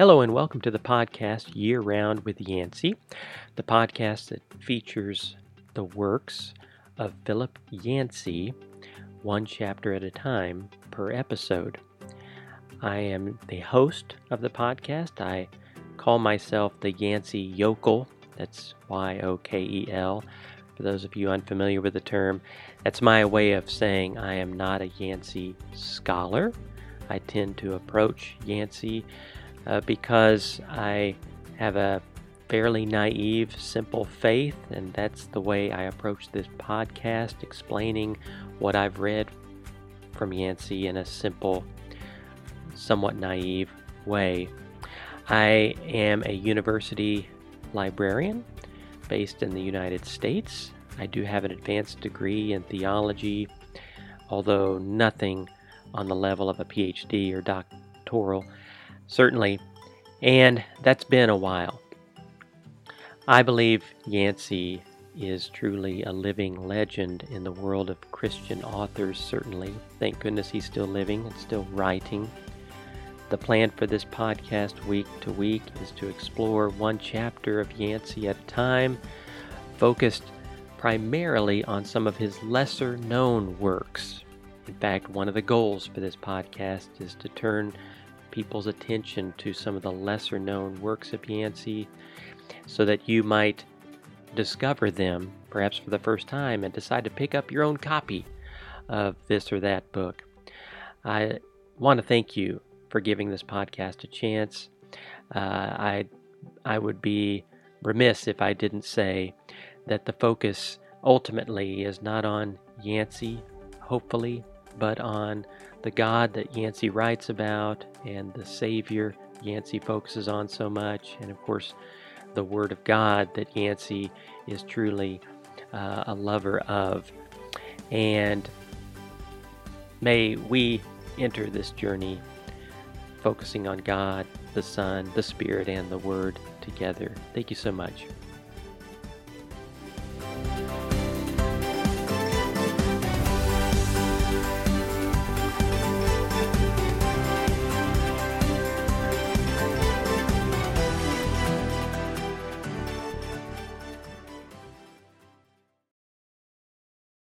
Hello, and welcome to the podcast Year Round with Yancey, the podcast that features the works of Philip Yancey, one chapter at a time per episode. I am the host of the podcast. I call myself the Yancey Yokel. That's Y O K E L. For those of you unfamiliar with the term, that's my way of saying I am not a Yancey scholar. I tend to approach Yancey uh, because I have a fairly naive, simple faith, and that's the way I approach this podcast, explaining what I've read from Yancey in a simple, somewhat naive way. I am a university librarian based in the United States. I do have an advanced degree in theology, although nothing on the level of a PhD or doctoral, certainly, and that's been a while. I believe Yancey is truly a living legend in the world of Christian authors, certainly. Thank goodness he's still living and still writing. The plan for this podcast week to week is to explore one chapter of Yancey at a time, focused primarily on some of his lesser known works. In fact, one of the goals for this podcast is to turn people's attention to some of the lesser known works of Yancey so that you might discover them, perhaps for the first time, and decide to pick up your own copy of this or that book. I want to thank you for giving this podcast a chance. Uh, I I would be remiss if I didn't say that the focus ultimately is not on Yancey, hopefully, but on the God that Yancey writes about and the Savior Yancey focuses on so much, and of course, the Word of God that Yancey is truly uh, a lover of. And may we enter this journey focusing on God, the Son, the Spirit, and the Word together. Thank you so much.